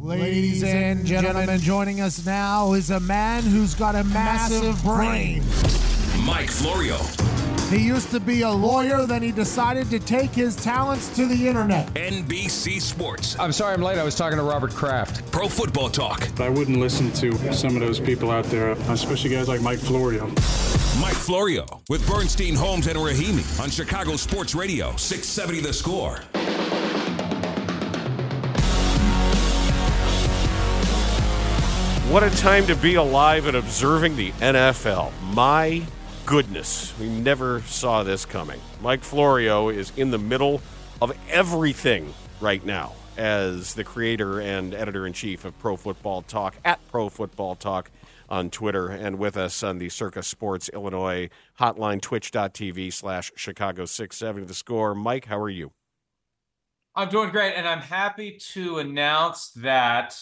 Ladies and gentlemen, joining us now is a man who's got a massive brain. Mike Florio. He used to be a lawyer, then he decided to take his talents to the internet. NBC Sports. I'm sorry I'm late. I was talking to Robert Kraft. Pro Football Talk. I wouldn't listen to some of those people out there, especially guys like Mike Florio. Mike Florio with Bernstein, Holmes, and Rahimi on Chicago Sports Radio, 670 The Score. What a time to be alive and observing the NFL. My goodness, we never saw this coming. Mike Florio is in the middle of everything right now as the creator and editor in chief of Pro Football Talk at Pro Football Talk on Twitter and with us on the Circa Sports Illinois hotline, twitch.tv slash Chicago 670 The Score. Mike, how are you? I'm doing great, and I'm happy to announce that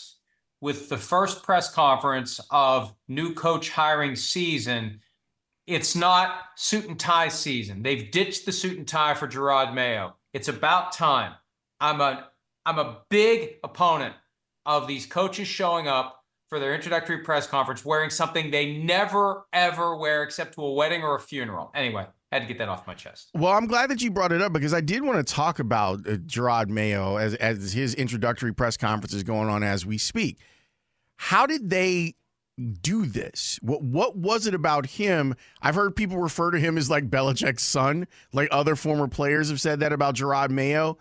with the first press conference of new coach hiring season, it's not suit and tie season. They've ditched the suit and tie for Jerod Mayo. It's about time. I'm a I'm a big opponent of these coaches showing up for their introductory press conference wearing something they never ever wear except to a wedding or a funeral. Anyway, had to get that off my chest. Well, I'm glad that you brought it up because I did want to talk about uh, Jerod Mayo as as his introductory press conference is going on as we speak. How did they do this? What what was it about him? I've heard people refer to him as like Belichick's son, like other former players have said that about Jerod Mayo.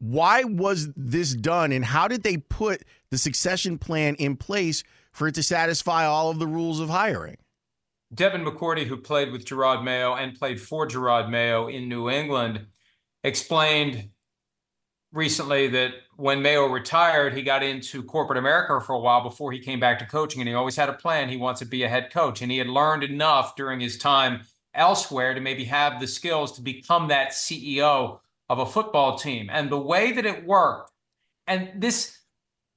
Why was this done, and how did they put the succession plan in place for it to satisfy all of the rules of hiring? Devin McCourty, who played with Jerod Mayo and played for Jerod Mayo in New England, explained recently that when Mayo retired, he got into corporate America for a while before he came back to coaching, and he always had a plan. He wants to be a head coach, and he had learned enough during his time elsewhere to maybe have the skills to become that CEO of a football team. And the way that it worked, and this,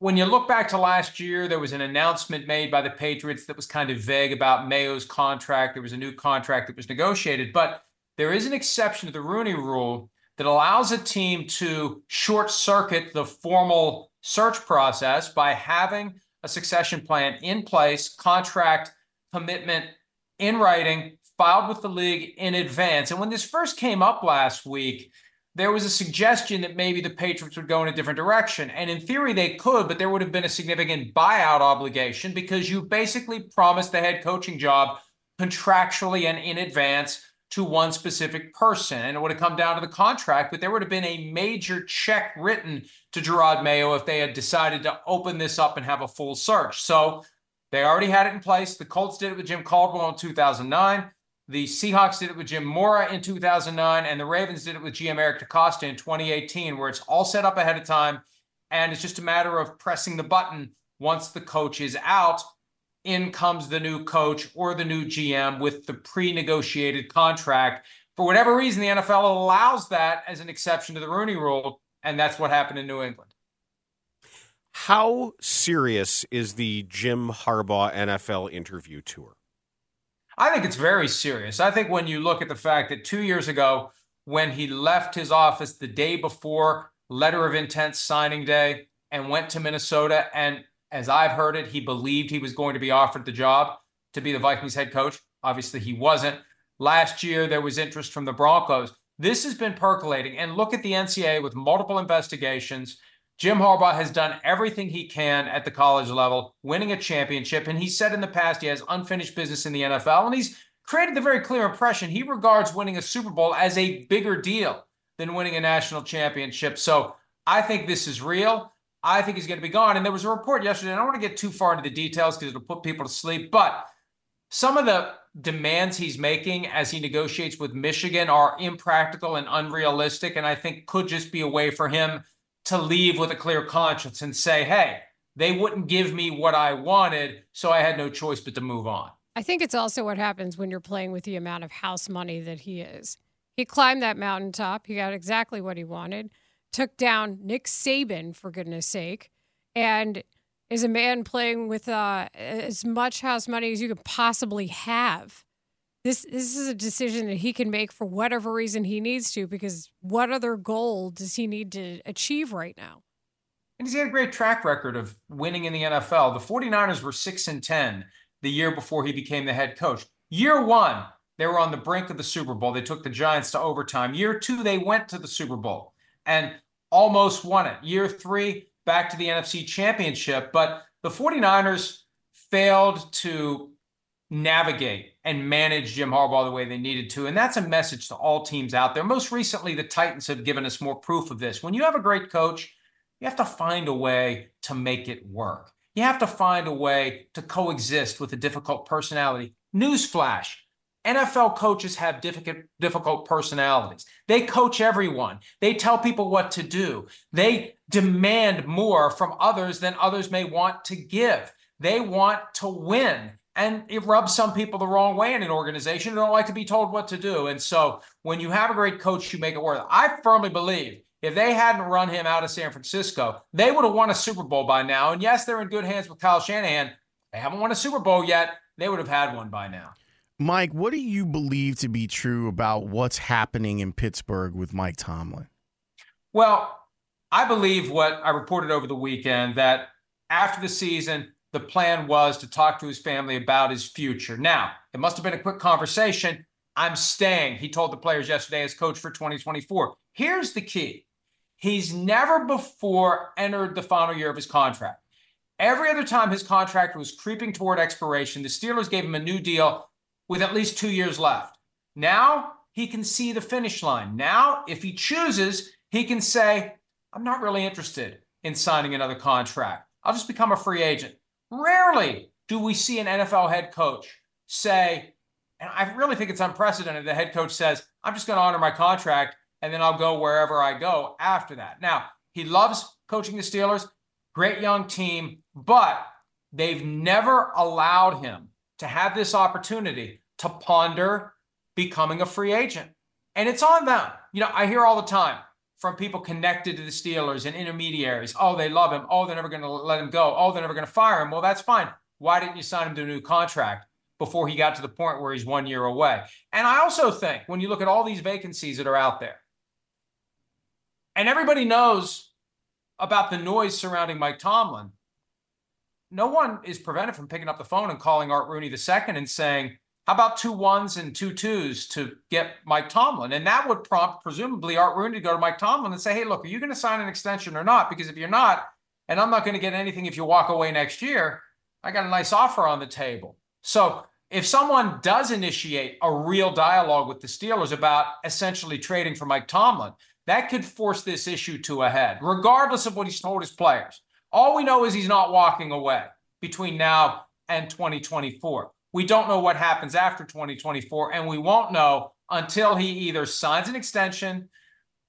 when you look back to last year, there was an announcement made by the Patriots that was kind of vague about Mayo's contract. There was a new contract that was negotiated, but there is an exception to the Rooney rule that allows a team to short circuit the formal search process by having a succession plan in place, contract commitment in writing, filed with the league in advance. And when this first came up last week, there was a suggestion that maybe the Patriots would go in a different direction. And in theory, they could, but there would have been a significant buyout obligation because you basically promised the head coaching job contractually and in advance to one specific person. And it would have come down to the contract, but there would have been a major check written to Jerod Mayo if they had decided to open this up and have a full search. So they already had it in place. The Colts did it with Jim Caldwell in 2009. The Seahawks did it with Jim Mora in 2009, and the Ravens did it with GM Eric DeCosta in 2018, where it's all set up ahead of time. And it's just a matter of pressing the button once the coach is out in comes the new coach or the new GM with the pre negotiated contract. For whatever reason, the NFL allows that as an exception to the Rooney rule. And that's what happened in New England. How serious is the Jim Harbaugh NFL interview tour? I think it's very serious. I think when you look at the fact that two years ago, when he left his office the day before letter of intent signing day and went to Minnesota, and as I've heard it, he believed he was going to be offered the job to be the Vikings head coach. Obviously, he wasn't. Last year, there was interest from the Broncos. This has been percolating. And look at the NCAA with multiple investigations. Jim Harbaugh has done everything he can at the college level, winning a championship. And he said in the past he has unfinished business in the NFL. And he's created the very clear impression he regards winning a Super Bowl as a bigger deal than winning a national championship. So I think this is real. I think he's going to be gone. And there was a report yesterday. I don't want to get too far into the details because it'll put people to sleep. But some of the demands he's making as he negotiates with Michigan are impractical and unrealistic. And I think could just be a way for him to leave with a clear conscience and say, hey, they wouldn't give me what I wanted. So I had no choice but to move on. I think it's also what happens when you're playing with the amount of house money that he is. He climbed that mountaintop. He got exactly what he wanted took down Nick Saban, for goodness sake, and is a man playing with uh, as much house money as you could possibly have. This this is a decision that he can make for whatever reason he needs to, because what other goal does he need to achieve right now? And he's got a great track record of winning in the NFL. The 49ers were 6 and 10 the year before he became the head coach. Year one, they were on the brink of the Super Bowl. They took the Giants to overtime. Year two, they went to the Super Bowl and almost won it. Year three, back to the NFC Championship. But the 49ers failed to navigate and manage Jim Harbaugh the way they needed to. And that's a message to all teams out there. Most recently, the Titans have given us more proof of this. When you have a great coach, you have to find a way to make it work. You have to find a way to coexist with a difficult personality. Newsflash NFL coaches have difficult, difficult personalities. They coach everyone. They tell people what to do. They demand more from others than others may want to give. They want to win. And it rubs some people the wrong way in an organization who don't like to be told what to do. And so when you have a great coach, you make it work. I firmly believe if they hadn't run him out of San Francisco, they would have won a Super Bowl by now. And yes, they're in good hands with Kyle Shanahan. They haven't won a Super Bowl yet. They would have had one by now. Mike, what do you believe to be true about what's happening in Pittsburgh with Mike Tomlin? Well, I believe what I reported over the weekend that after the season, the plan was to talk to his family about his future. Now, it must have been a quick conversation. I'm staying, he told the players yesterday as coach for 2024. Here's the key he's never before entered the final year of his contract. Every other time his contract was creeping toward expiration, the Steelers gave him a new deal with at least two years left. Now he can see the finish line. Now, if he chooses, he can say, I'm not really interested in signing another contract. I'll just become a free agent. Rarely do we see an NFL head coach say, and I really think it's unprecedented. The head coach says, I'm just going to honor my contract and then I'll go wherever I go after that. Now, he loves coaching the Steelers, great young team, but they've never allowed him to have this opportunity to ponder becoming a free agent. And it's on them. You know, I hear all the time from people connected to the Steelers and intermediaries. Oh, they love him. Oh, they're never going to let him go. Oh, they're never going to fire him. Well, that's fine. Why didn't you sign him to a new contract before he got to the point where he's one year away? And I also think when you look at all these vacancies that are out there, and everybody knows about the noise surrounding Mike Tomlin, no one is prevented from picking up the phone and calling Art Rooney II and saying, how about two ones and two twos to get Mike Tomlin? And that would prompt, presumably, Art Rooney to go to Mike Tomlin and say, hey, look, are you going to sign an extension or not? Because if you're not, and I'm not going to get anything if you walk away next year, I got a nice offer on the table. So if someone does initiate a real dialogue with the Steelers about essentially trading for Mike Tomlin, that could force this issue to a head, regardless of what he's told his players. All we know is he's not walking away between now and 2024. We don't know what happens after 2024, and we won't know until he either signs an extension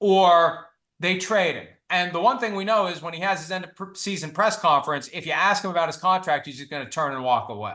or they trade him. And the one thing we know is when he has his end of season press conference, if you ask him about his contract, he's just going to turn and walk away.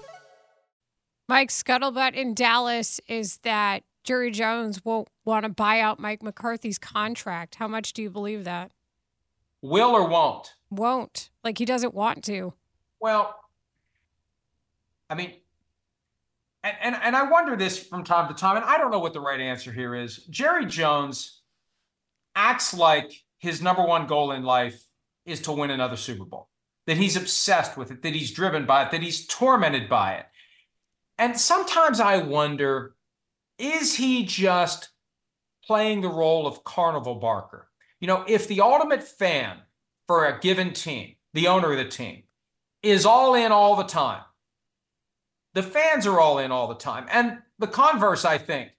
Mike Scuttlebutt in Dallas is that Jerry Jones won't want to buy out Mike McCarthy's contract. How much do you believe that? Will or won't? Won't. Like he doesn't want to. Well, I mean, and, and, and I wonder this from time to time, and I don't know what the right answer here is. Jerry Jones acts like his number one goal in life is to win another Super Bowl, that he's obsessed with it, that he's driven by it, that he's tormented by it. And sometimes I wonder is he just playing the role of carnival barker? You know, if the ultimate fan for a given team, the owner of the team, is all in all the time, the fans are all in all the time. And the converse, I think,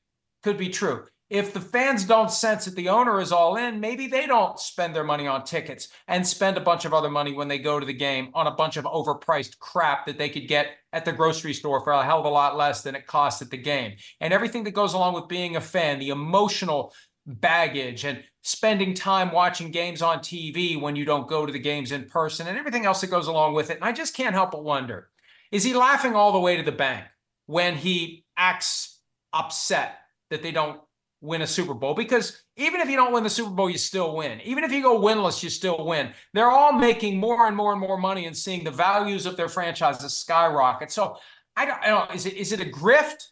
could be true. If the fans don't sense that the owner is all in, maybe they don't spend their money on tickets and spend a bunch of other money when they go to the game on a bunch of overpriced crap that they could get at the grocery store for a hell of a lot less than it costs at the game. And everything that goes along with being a fan, the emotional baggage and spending time watching games on TV when you don't go to the games in person and everything else that goes along with it. And I just can't help but wonder is he laughing all the way to the bank when he acts upset that they don't win a Super Bowl? Because even if you don't win the Super Bowl, you still win. Even if you go winless, you still win. They're all making more and more and more money and seeing the values of their franchises skyrocket. So I don't, I don't is it is it a grift?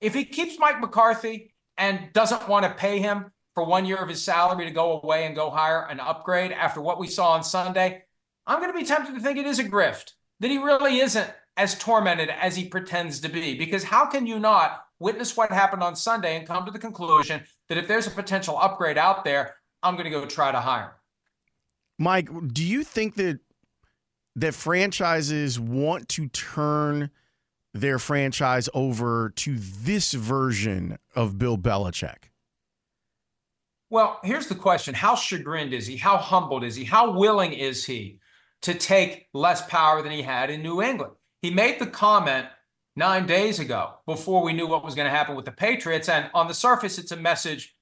If he keeps Mike McCarthy and doesn't want to pay him for one year of his salary to go away and go hire an upgrade after what we saw on Sunday, I'm going to be tempted to think it is a grift. That he really isn't as tormented as he pretends to be. Because how can you not witness what happened on Sunday and come to the conclusion that if there's a potential upgrade out there, I'm going to go try to hire Mike, do you think that that franchises want to turn their franchise over to this version of Bill Belichick? Well, here's the question How chagrined is he? How humbled is he? How willing is he to take less power than he had in New England? He made the comment nine days ago before we knew what was going to happen with the Patriots. And on the surface, it's a message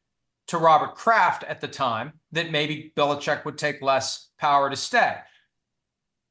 to Robert Kraft at the time that maybe Belichick would take less power to stay.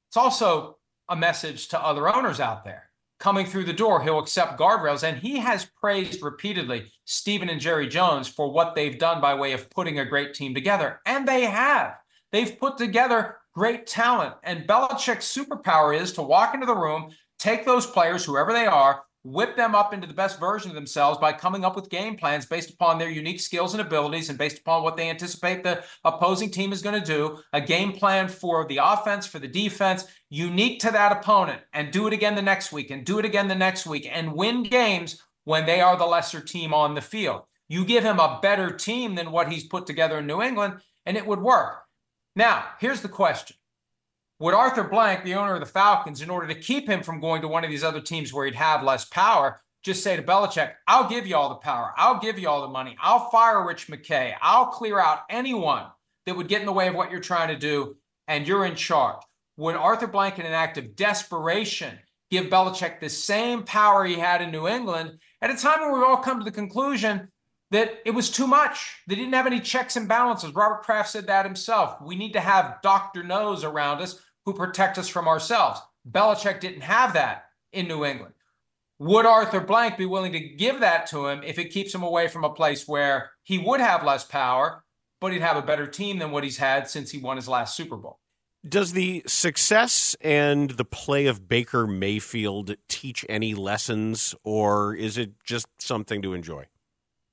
It's also a message to other owners out there. Coming through the door, he'll accept guardrails. And he has praised repeatedly Stephen and Jerry Jones for what they've done by way of putting a great team together. And they have. They've put together great talent. And Belichick's superpower is to walk into the room, take those players, whoever they are, whip them up into the best version of themselves by coming up with game plans based upon their unique skills and abilities and based upon what they anticipate the opposing team is going to do. A game plan for the offense, for the defense, unique to that opponent, and do it again the next week, and do it again the next week, and win games when they are the lesser team on the field. You give him a better team than what he's put together in New England, and it would work. Now, here's the question would Arthur Blank, the owner of the Falcons, in order to keep him from going to one of these other teams where he'd have less power, just say to Belichick, I'll give you all the power. I'll give you all the money. I'll fire Rich McKay. I'll clear out anyone that would get in the way of what you're trying to do, and you're in charge. Would Arthur Blank, in an act of desperation, give Belichick the same power he had in New England at a time when we've all come to the conclusion that it was too much? They didn't have any checks and balances. Robert Kraft said that himself. We need to have Dr. Nose around us who protect us from ourselves. Belichick didn't have that in New England. Would Arthur Blank be willing to give that to him if it keeps him away from a place where he would have less power, but he'd have a better team than what he's had since he won his last Super Bowl? Does the success and the play of Baker Mayfield teach any lessons, or is it just something to enjoy?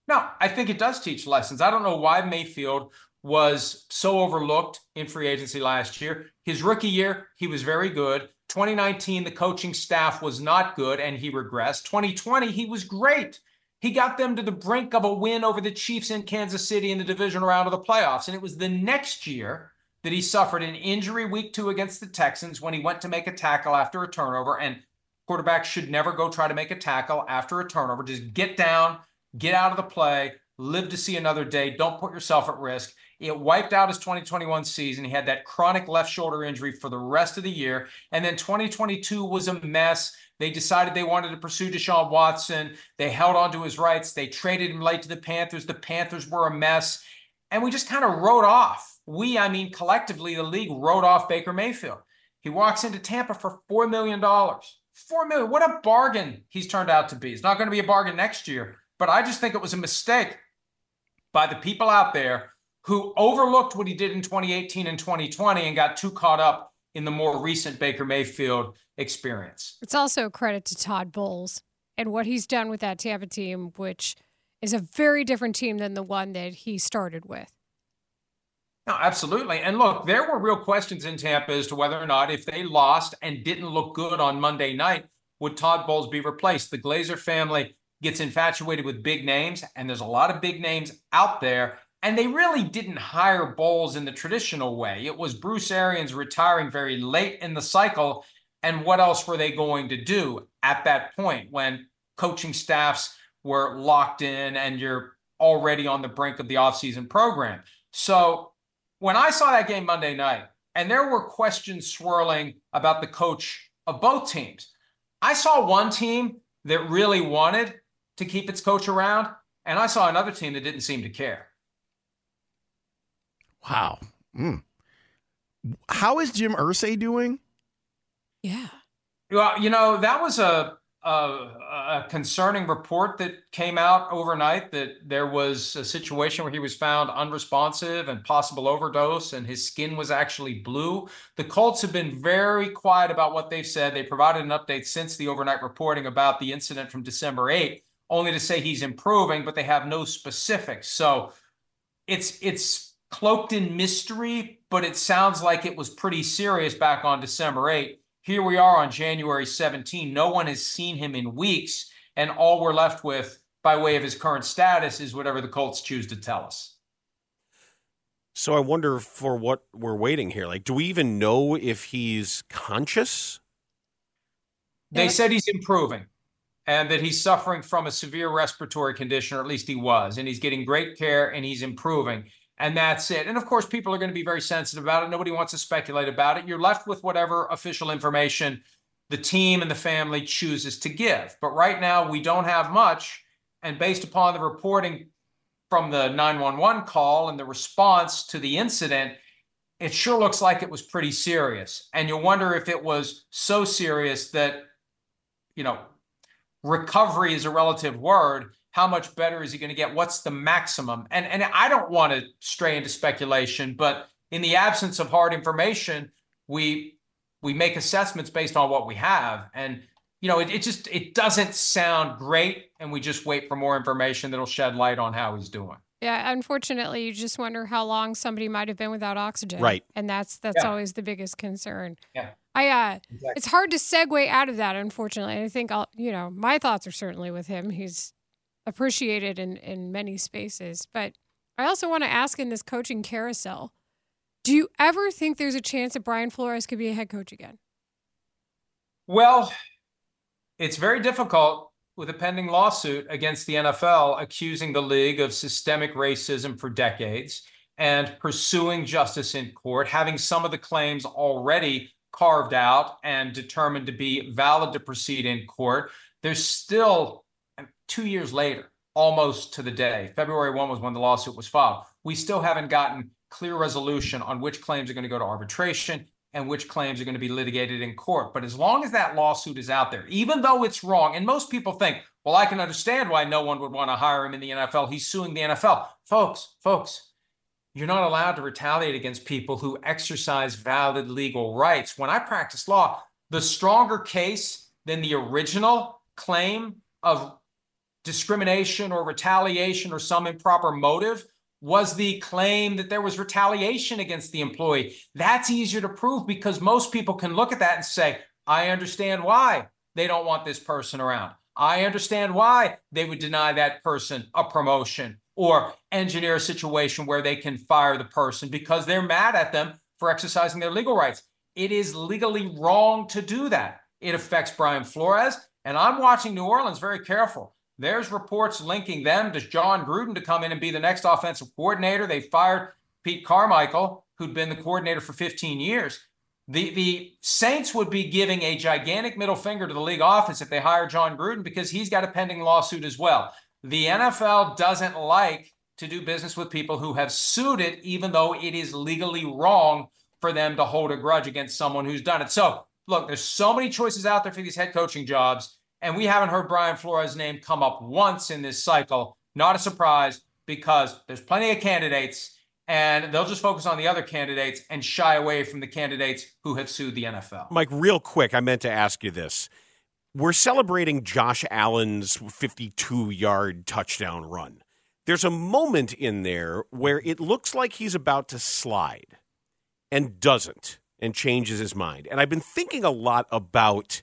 No, I think it does teach lessons. I don't know why Mayfield was so overlooked in free agency last year. His rookie year, he was very good. 2019, the coaching staff was not good and he regressed. 2020, he was great. He got them to the brink of a win over the Chiefs in Kansas City in the division round of the playoffs. And it was the next year that he suffered an injury week two against the Texans when he went to make a tackle after a turnover. And quarterbacks should never go try to make a tackle after a turnover. Just get down, get out of the play, live to see another day. Don't put yourself at risk. It wiped out his 2021 season. He had that chronic left shoulder injury for the rest of the year. And then 2022 was a mess. They decided they wanted to pursue Deshaun Watson. They held on to his rights. They traded him late to the Panthers. The Panthers were a mess. And we just kind of wrote off. We, I mean, collectively, the league wrote off Baker Mayfield. He walks into Tampa for $4 million. 4 million. What a bargain he's turned out to be. It's not going to be a bargain next year. But I just think it was a mistake by the people out there who overlooked what he did in 2018 and 2020 and got too caught up in the more recent Baker Mayfield experience. It's also a credit to Todd Bowles and what he's done with that Tampa team, which is a very different team than the one that he started with. No, absolutely. And look, there were real questions in Tampa as to whether or not, if they lost and didn't look good on Monday night, would Todd Bowles be replaced? The Glazer family gets infatuated with big names, and there's a lot of big names out there. And they really didn't hire Bowles in the traditional way. It was Bruce Arians retiring very late in the cycle. And what else were they going to do at that point when coaching staffs were locked in and you're already on the brink of the offseason program? So when I saw that game Monday night, and there were questions swirling about the coach of both teams, I saw one team that really wanted to keep its coach around, and I saw another team that didn't seem to care. Wow. Mm. How is Jim Irsay doing? Yeah. Well, you know, that was a, a, a concerning report that came out overnight that there was a situation where he was found unresponsive and possible overdose, and his skin was actually blue. The Colts have been very quiet about what they've said. They provided an update since the overnight reporting about the incident from December 8th, only to say he's improving, but they have no specifics. So it's it's cloaked in mystery, but it sounds like it was pretty serious back on December 8. Here we are on January 17. No one has seen him in weeks, and all we're left with by way of his current status is whatever the Colts choose to tell us. So I wonder for what we're waiting here. Like, do we even know if he's conscious? They said he's improving and that he's suffering from a severe respiratory condition, or at least he was, and he's getting great care and he's improving and that's it. And of course, people are going to be very sensitive about it. Nobody wants to speculate about it. You're left with whatever official information the team and the family chooses to give. But right now, we don't have much. And based upon the reporting from the 911 call and the response to the incident, it sure looks like it was pretty serious. And you wonder if it was so serious that, you know, recovery is a relative word how much better is he going to get? What's the maximum? And and I don't want to stray into speculation, but in the absence of hard information, we we make assessments based on what we have. And you know, it, it just it doesn't sound great, and we just wait for more information that'll shed light on how he's doing. Yeah, unfortunately, you just wonder how long somebody might have been without oxygen. Right. And that's that's Yeah. always the biggest concern. Yeah. I uh Exactly. it's hard to segue out of that, unfortunately. I think I'll you know, my thoughts are certainly with him. He's appreciated in, in many spaces. But I also want to ask in this coaching carousel, do you ever think there's a chance that Brian Flores could be a head coach again? Well, it's very difficult with a pending lawsuit against the NFL accusing the league of systemic racism for decades and pursuing justice in court, having some of the claims already carved out and determined to be valid to proceed in court. There's still two years later, almost to the day, February 1 was when the lawsuit was filed. We still haven't gotten clear resolution on which claims are going to go to arbitration and which claims are going to be litigated in court. But as long as that lawsuit is out there, even though it's wrong, and most people think, well, I can understand why no one would want to hire him in the NFL. He's suing the NFL. Folks, folks, you're not allowed to retaliate against people who exercise valid legal rights. When I practice law, the stronger case than the original claim of discrimination or retaliation or some improper motive was the claim that there was retaliation against the employee. That's easier to prove because most people can look at that and say, I understand why they don't want this person around. I understand why they would deny that person a promotion or engineer a situation where they can fire the person because they're mad at them for exercising their legal rights. It is legally wrong to do that. It affects Brian Flores. And I'm watching New Orleans very careful. There's reports linking them to Jon Gruden to come in and be the next offensive coordinator. They fired Pete Carmichael, who'd been the coordinator for 15 years. The, the Saints would be giving a gigantic middle finger to the league office if they hire Jon Gruden because he's got a pending lawsuit as well. The NFL doesn't like to do business with people who have sued it, even though it is legally wrong for them to hold a grudge against someone who's done it. So, look, there's so many choices out there for these head coaching jobs. And we haven't heard Brian Flores' name come up once in this cycle. Not a surprise because there's plenty of candidates and they'll just focus on the other candidates and shy away from the candidates who have sued the NFL. Mike, real quick, I meant to ask you this. We're celebrating Josh Allen's 52 yard touchdown run. There's a moment in there where it looks like he's about to slide and doesn't and changes his mind. And I've been thinking a lot about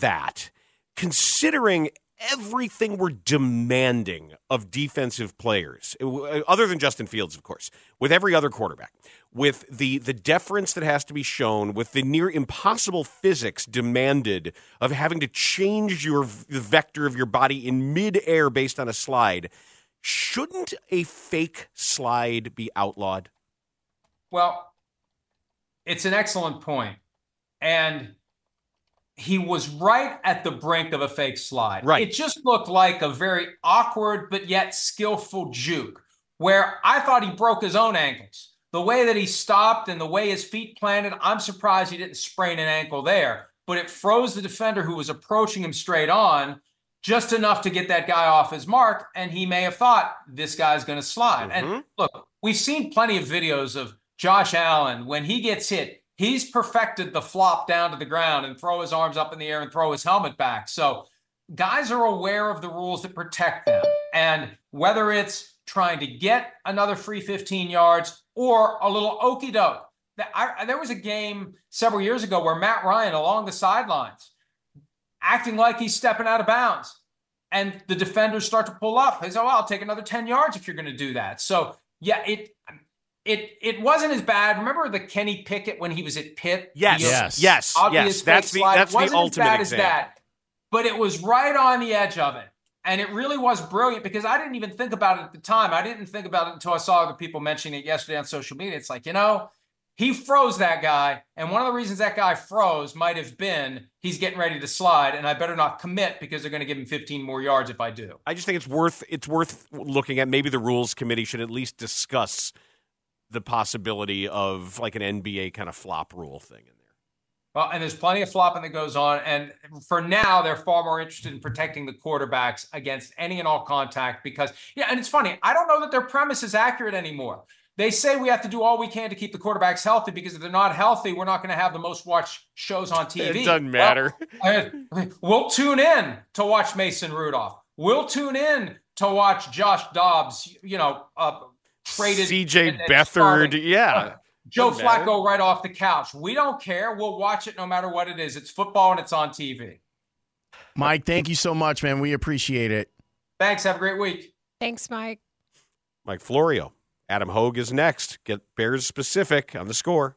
that, considering everything we're demanding of defensive players, uh, uh, other than Justin Fields, of course, with every other quarterback, with the the deference that has to be shown, with the near impossible physics demanded of having to change your the vector of your body in midair based on a slide. Shouldn't a fake slide be outlawed? Well, it's an excellent. And he was right at the brink of a fake slide. Right. It just looked like a very awkward but yet skillful juke where I thought he broke his own ankles. The way that he stopped and the way his feet planted, I'm surprised he didn't sprain an ankle there. But it froze the defender who was approaching him straight on just enough to get that guy off his mark. And he may have thought this guy's going to slide. And mm-hmm. look, we've seen plenty of videos of Josh Allen when he gets hit. He's perfected the flop down to the ground and throw his arms up in the air and throw his helmet back. So guys are aware of the rules that protect them. And whether it's trying to get another free 15 yards or a little okey doke. There was a game several years ago where Matt Ryan along the sidelines acting like he's stepping out of bounds. And the defenders start to pull up. They say, "Oh, I'll take another 10 yards if you're going to do that." So, yeah, it it it wasn't as bad. Remember the Kenny Pickett when he was at Pitt? Yes, The yes, yes, obvious yes. fake That's the slide that's the wasn't ultimate as bad as that, but it was right on the edge of it. And it really was brilliant because I didn't even think about it at the time. I didn't think about it until I saw other people mentioning it yesterday on social media. It's like, you know, he froze that guy. And one of the reasons that guy froze might have been he's getting ready to slide, and I better not commit because they're going to give him 15 more yards if I do. I just think it's worth it's worth looking at. Maybe the rules committee should at least discuss the possibility of like an NBA kind of flop rule thing in there. Well, and there's plenty of flopping that goes on. And for now, they're far more interested in protecting the quarterbacks against any and all contact because, yeah, and it's funny. I don't know that their premise is accurate anymore. they say we have to do all we can to keep the quarterbacks healthy because if they're not healthy, we're not going to have the most watched shows on TV. It doesn't matter. Well, we'll tune in to watch Mason Rudolph. We'll tune in to watch Josh Dobbs, you know, uh, traded. CJ and- and Beathard. Yeah. Joe Doesn't matter. Flacco right off the couch. We don't care. We'll watch it no matter what it is. It's football and it's on TV. Mike, thank you so much, man. We appreciate it. Thanks. Have a great week. Thanks, Mike. Mike Florio. Adam Hoge is next. Get Bears specific on the score.